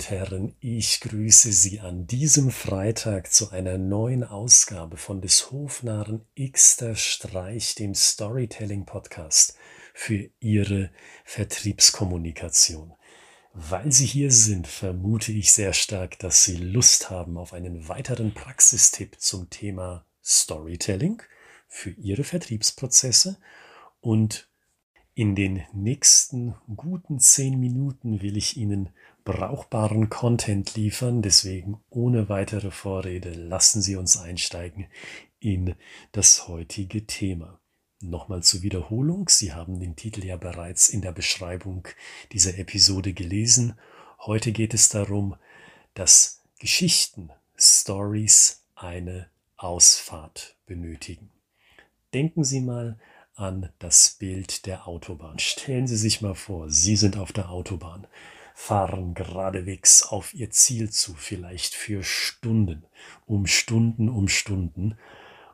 und Herren, ich grüße Sie an diesem Freitag zu einer neuen Ausgabe von des Hofnarren Xter Streich, dem Storytelling Podcast für Ihre Vertriebskommunikation. Weil Sie hier sind, vermute ich sehr stark, dass Sie Lust haben auf einen weiteren Praxistipp zum Thema Storytelling für Ihre Vertriebsprozesse und in den nächsten guten zehn Minuten will ich Ihnen brauchbaren Content liefern. Deswegen ohne weitere Vorrede lassen Sie uns einsteigen in das heutige Thema. Nochmal zur Wiederholung. Sie haben den Titel ja bereits in der Beschreibung dieser Episode gelesen. Heute geht es darum, dass Geschichten, Stories eine Ausfahrt benötigen. Denken Sie mal an das Bild der Autobahn. Stellen Sie sich mal vor, Sie sind auf der Autobahn, fahren geradewegs auf Ihr Ziel zu, vielleicht für Stunden, um Stunden, um Stunden.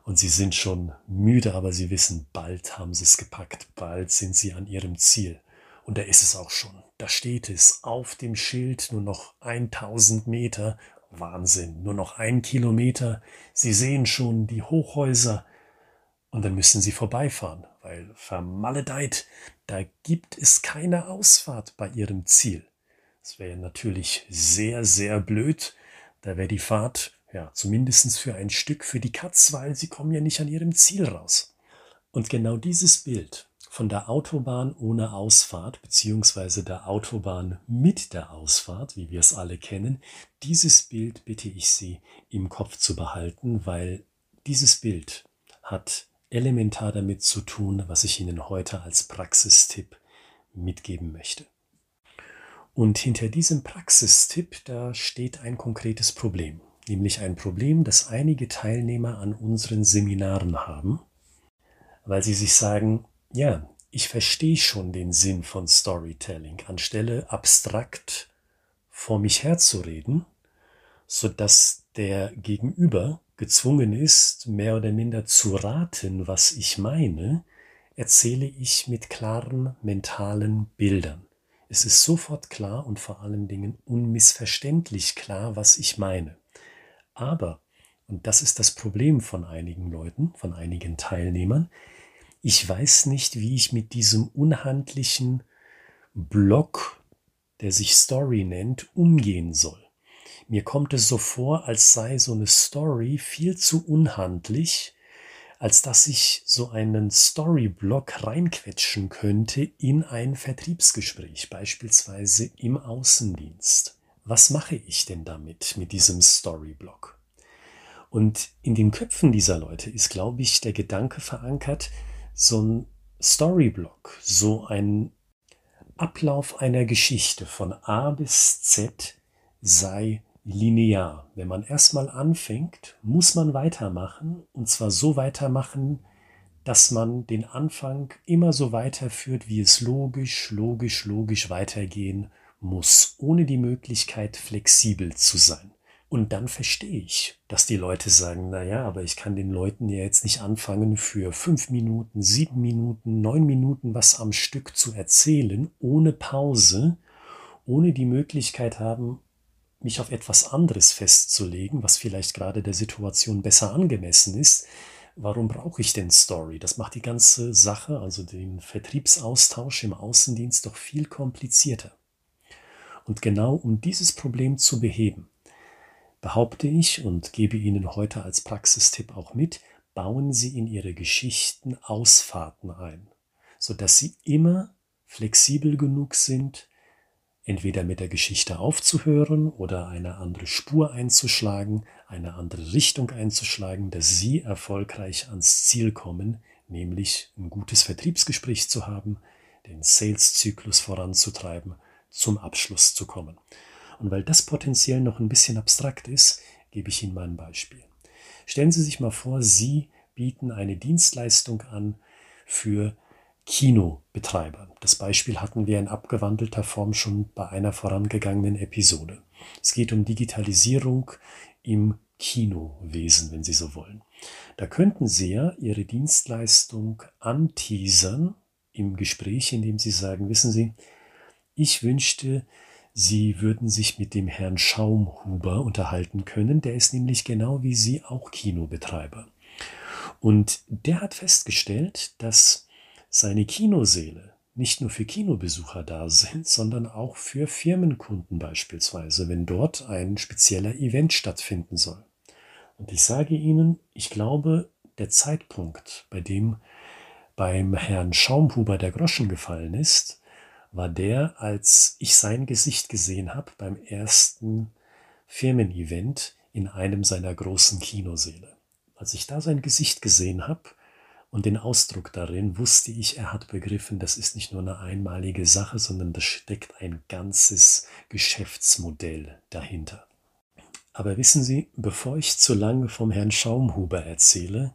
Und Sie sind schon müde, aber Sie wissen, bald haben Sie es gepackt, bald sind Sie an Ihrem Ziel. Und da ist es auch schon. Da steht es auf dem Schild nur noch 1000 Meter. Wahnsinn, nur noch ein Kilometer. Sie sehen schon die Hochhäuser, und dann müssen sie vorbeifahren, weil vermaledeit, da gibt es keine Ausfahrt bei ihrem Ziel. Das wäre natürlich sehr, sehr blöd. Da wäre die Fahrt ja zumindest für ein Stück für die Katz, weil sie kommen ja nicht an ihrem Ziel raus. Und genau dieses Bild von der Autobahn ohne Ausfahrt, beziehungsweise der Autobahn mit der Ausfahrt, wie wir es alle kennen, dieses Bild bitte ich Sie im Kopf zu behalten, weil dieses Bild hat elementar damit zu tun, was ich Ihnen heute als Praxistipp mitgeben möchte. Und hinter diesem Praxistipp, da steht ein konkretes Problem, nämlich ein Problem, das einige Teilnehmer an unseren Seminaren haben, weil sie sich sagen, ja, ich verstehe schon den Sinn von Storytelling, anstelle abstrakt vor mich herzureden, sodass der Gegenüber gezwungen ist, mehr oder minder zu raten, was ich meine, erzähle ich mit klaren mentalen Bildern. Es ist sofort klar und vor allen Dingen unmissverständlich klar, was ich meine. Aber, und das ist das Problem von einigen Leuten, von einigen Teilnehmern, ich weiß nicht, wie ich mit diesem unhandlichen Block, der sich Story nennt, umgehen soll. Mir kommt es so vor, als sei so eine Story viel zu unhandlich, als dass ich so einen Storyblock reinquetschen könnte in ein Vertriebsgespräch, beispielsweise im Außendienst. Was mache ich denn damit, mit diesem Storyblock? Und in den Köpfen dieser Leute ist, glaube ich, der Gedanke verankert, so ein Storyblock, so ein Ablauf einer Geschichte von A bis Z sei linear. Wenn man erstmal anfängt, muss man weitermachen und zwar so weitermachen, dass man den Anfang immer so weiterführt, wie es logisch, logisch, logisch weitergehen muss, ohne die Möglichkeit flexibel zu sein. Und dann verstehe ich, dass die Leute sagen, na ja, aber ich kann den Leuten ja jetzt nicht anfangen, für fünf Minuten, sieben Minuten, neun Minuten was am Stück zu erzählen, ohne Pause, ohne die Möglichkeit haben, mich auf etwas anderes festzulegen, was vielleicht gerade der Situation besser angemessen ist, warum brauche ich denn Story? Das macht die ganze Sache, also den Vertriebsaustausch im Außendienst, doch viel komplizierter. Und genau um dieses Problem zu beheben, behaupte ich und gebe Ihnen heute als Praxistipp auch mit, bauen Sie in Ihre Geschichten Ausfahrten ein, sodass Sie immer flexibel genug sind, entweder mit der Geschichte aufzuhören oder eine andere Spur einzuschlagen, eine andere Richtung einzuschlagen, dass Sie erfolgreich ans Ziel kommen, nämlich ein gutes Vertriebsgespräch zu haben, den Sales-Zyklus voranzutreiben, zum Abschluss zu kommen. Und weil das potenziell noch ein bisschen abstrakt ist, gebe ich Ihnen mal ein Beispiel. Stellen Sie sich mal vor, Sie bieten eine Dienstleistung an für Kinobetreibern. Das Beispiel hatten wir in abgewandelter Form schon bei einer vorangegangenen Episode. Es geht um Digitalisierung im Kinowesen, wenn Sie so wollen. Da könnten Sie ja Ihre Dienstleistung anteasern im Gespräch, indem Sie sagen, wissen Sie, ich wünschte, Sie würden sich mit dem Herrn Schaumhuber unterhalten können, der ist nämlich genau wie Sie auch Kinobetreiber. Und der hat festgestellt, dass seine Kinoseele nicht nur für Kinobesucher da sind, sondern auch für Firmenkunden beispielsweise, wenn dort ein spezieller Event stattfinden soll. Und ich sage Ihnen, ich glaube, der Zeitpunkt, bei dem beim Herrn Schaumhuber der Groschen gefallen ist, war der, als ich sein Gesicht gesehen habe beim ersten Firmenevent in einem seiner großen Kinosäle. Als ich da sein Gesicht gesehen habe und den Ausdruck darin, wusste ich, er hat begriffen, das ist nicht nur eine einmalige Sache, sondern da steckt ein ganzes Geschäftsmodell dahinter. Aber wissen Sie, bevor ich zu lange vom Herrn Schaumhuber erzähle,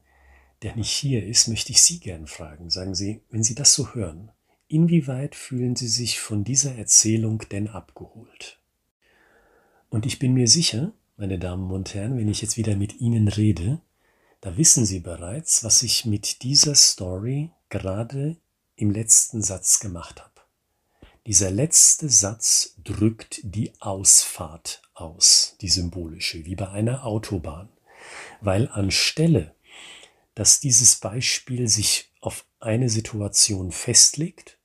der nicht hier ist, möchte ich Sie gern fragen. Sagen Sie, wenn Sie das so hören, Inwieweit fühlen Sie sich von dieser Erzählung denn abgeholt? Und ich bin mir sicher, meine Damen und Herren, wenn ich jetzt wieder mit Ihnen rede, da wissen Sie bereits, was ich mit dieser Story gerade im letzten Satz gemacht habe. Dieser letzte Satz drückt die Ausfahrt aus, die symbolische, wie bei einer Autobahn, weil anstelle, dass dieses Beispiel sich auf eine Situation festlegt,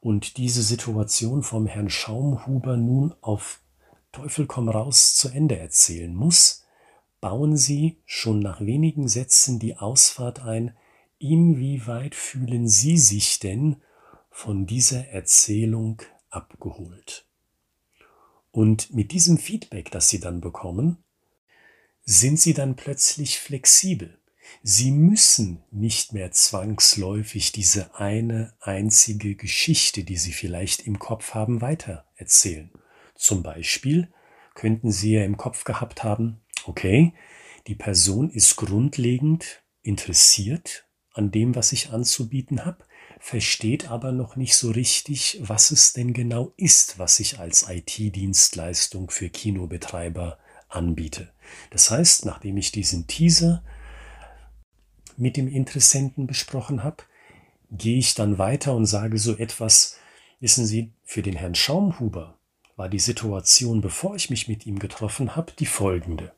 und diese Situation vom Herrn Schaumhuber nun auf Teufel komm raus zu Ende erzählen muss, bauen Sie schon nach wenigen Sätzen die Ausfahrt ein, inwieweit fühlen Sie sich denn von dieser Erzählung abgeholt? Und mit diesem Feedback, das Sie dann bekommen, sind Sie dann plötzlich flexibel. Sie müssen nicht mehr zwangsläufig diese eine einzige Geschichte, die Sie vielleicht im Kopf haben, weiter erzählen. Zum Beispiel könnten Sie ja im Kopf gehabt haben, okay, die Person ist grundlegend interessiert an dem, was ich anzubieten habe, versteht aber noch nicht so richtig, was es denn genau ist, was ich als IT-Dienstleistung für Kinobetreiber anbiete. Das heißt, nachdem ich diesen Teaser mit dem Interessenten besprochen habe, gehe ich dann weiter und sage so etwas, wissen Sie, für den Herrn Schaumhuber war die Situation, bevor ich mich mit ihm getroffen habe, die folgende.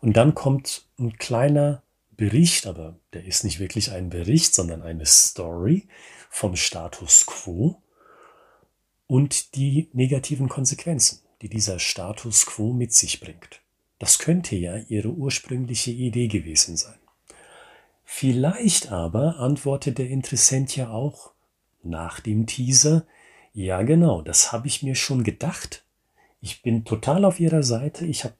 Und dann kommt ein kleiner Bericht, aber der ist nicht wirklich ein Bericht, sondern eine Story vom Status quo und die negativen Konsequenzen, die dieser Status quo mit sich bringt. Das könnte ja Ihre ursprüngliche Idee gewesen sein. Vielleicht aber antwortet der Interessent ja auch nach dem Teaser, ja genau, das habe ich mir schon gedacht. Ich bin total auf Ihrer Seite. Ich habe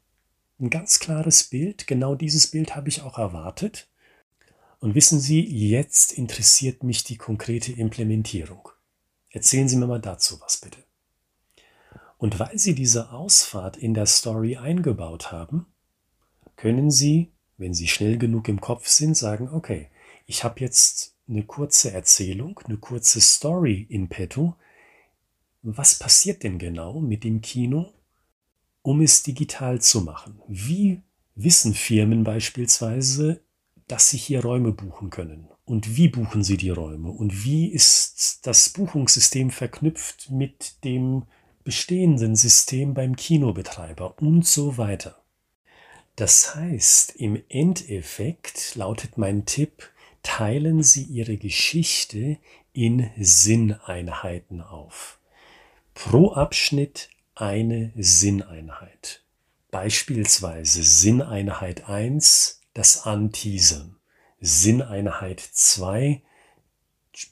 ein ganz klares Bild. Genau dieses Bild habe ich auch erwartet. Und wissen Sie, jetzt interessiert mich die konkrete Implementierung. Erzählen Sie mir mal dazu was bitte. Und weil Sie diese Ausfahrt in der Story eingebaut haben, können Sie wenn Sie schnell genug im Kopf sind, sagen, okay, ich habe jetzt eine kurze Erzählung, eine kurze Story in petto. Was passiert denn genau mit dem Kino, um es digital zu machen? Wie wissen Firmen beispielsweise, dass sie hier Räume buchen können? Und wie buchen sie die Räume? Und wie ist das Buchungssystem verknüpft mit dem bestehenden System beim Kinobetreiber und so weiter? Das heißt, im Endeffekt lautet mein Tipp, teilen Sie Ihre Geschichte in Sinneinheiten auf. Pro Abschnitt eine Sinneinheit. Beispielsweise Sinneinheit 1, das Anteasern. Sinneinheit 2,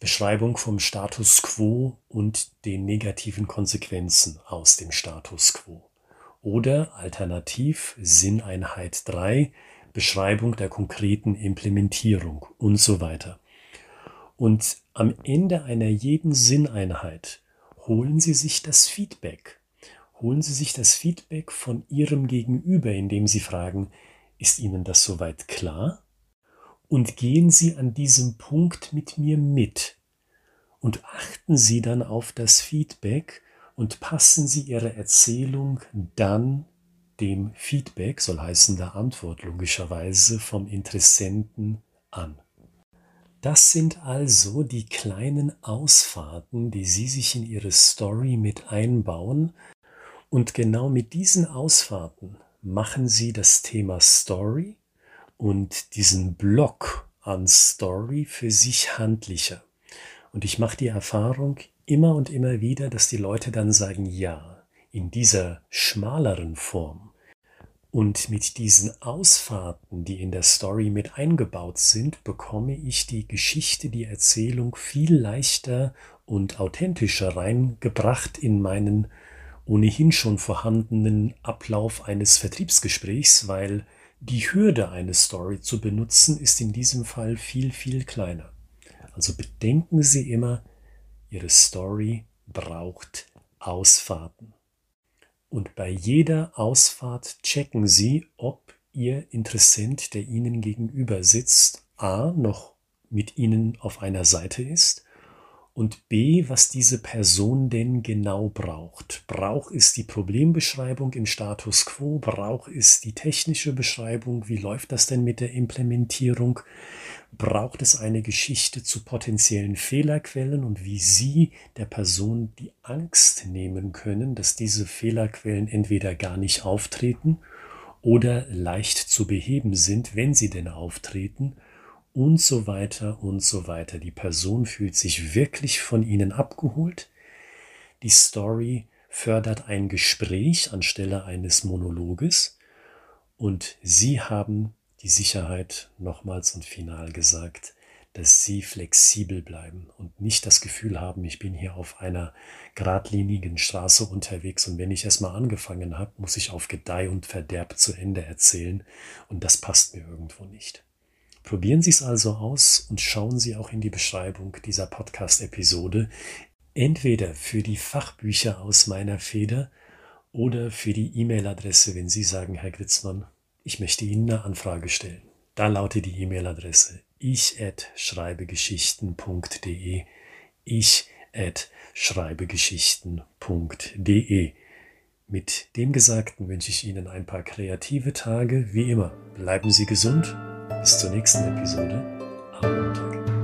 Beschreibung vom Status quo und den negativen Konsequenzen aus dem Status quo. Oder alternativ Sinneinheit 3, Beschreibung der konkreten Implementierung und so weiter. Und am Ende einer jeden Sinneinheit holen Sie sich das Feedback. Holen Sie sich das Feedback von Ihrem Gegenüber, indem Sie fragen, ist Ihnen das soweit klar? Und gehen Sie an diesem Punkt mit mir mit. Und achten Sie dann auf das Feedback und passen Sie Ihre Erzählung dann dem Feedback, soll heißen der Antwort logischerweise, vom Interessenten an. Das sind also die kleinen Ausfahrten, die Sie sich in Ihre Story mit einbauen Und genau mit diesen Ausfahrten machen Sie das Thema Story und diesen Block an Story für sich handlicher. Und ich mache die Erfahrung immer und immer wieder, dass die Leute dann sagen, ja, in dieser schmaleren Form und mit diesen Ausfahrten, die in der Story mit eingebaut sind, bekomme ich die Geschichte, die Erzählung viel leichter und authentischer reingebracht in meinen ohnehin schon vorhandenen Ablauf eines Vertriebsgesprächs, weil die Hürde, eine Story zu benutzen, ist in diesem Fall viel, viel kleiner. Also bedenken Sie immer, Ihre Story braucht Ausfahrten. Und bei jeder Ausfahrt checken Sie, ob Ihr Interessent, der Ihnen gegenüber sitzt, a. noch mit Ihnen auf einer Seite ist und b, was diese Person denn genau braucht. Braucht es die Problembeschreibung im Status quo? Braucht es die technische Beschreibung? Wie läuft das denn mit der Implementierung? Braucht es eine Geschichte zu potenziellen Fehlerquellen und wie Sie der Person die Angst nehmen können, dass diese Fehlerquellen entweder gar nicht auftreten oder leicht zu beheben sind, wenn sie denn auftreten? Und so weiter und so weiter. Die Person fühlt sich wirklich von ihnen abgeholt. Die Story fördert ein Gespräch anstelle eines Monologes und sie haben die Sicherheit, nochmals und final gesagt, dass sie flexibel bleiben und nicht das Gefühl haben, ich bin hier auf einer geradlinigen Straße unterwegs und wenn ich erstmal angefangen habe, muss ich auf Gedeih und Verderb zu Ende erzählen und das passt mir irgendwo nicht. Probieren Sie es also aus und schauen Sie auch in die Beschreibung dieser Podcast-Episode, entweder für die Fachbücher aus meiner Feder oder für die E-Mail-Adresse, wenn Sie sagen, Herr Gritzmann, ich möchte Ihnen eine Anfrage stellen. Da lautet die E-Mail-Adresse ich at schreibegeschichten.de ich at schreibegeschichten.de Mit dem Gesagten wünsche ich Ihnen ein paar kreative Tage. Wie immer, bleiben Sie gesund bis zur nächsten Episode am Montag.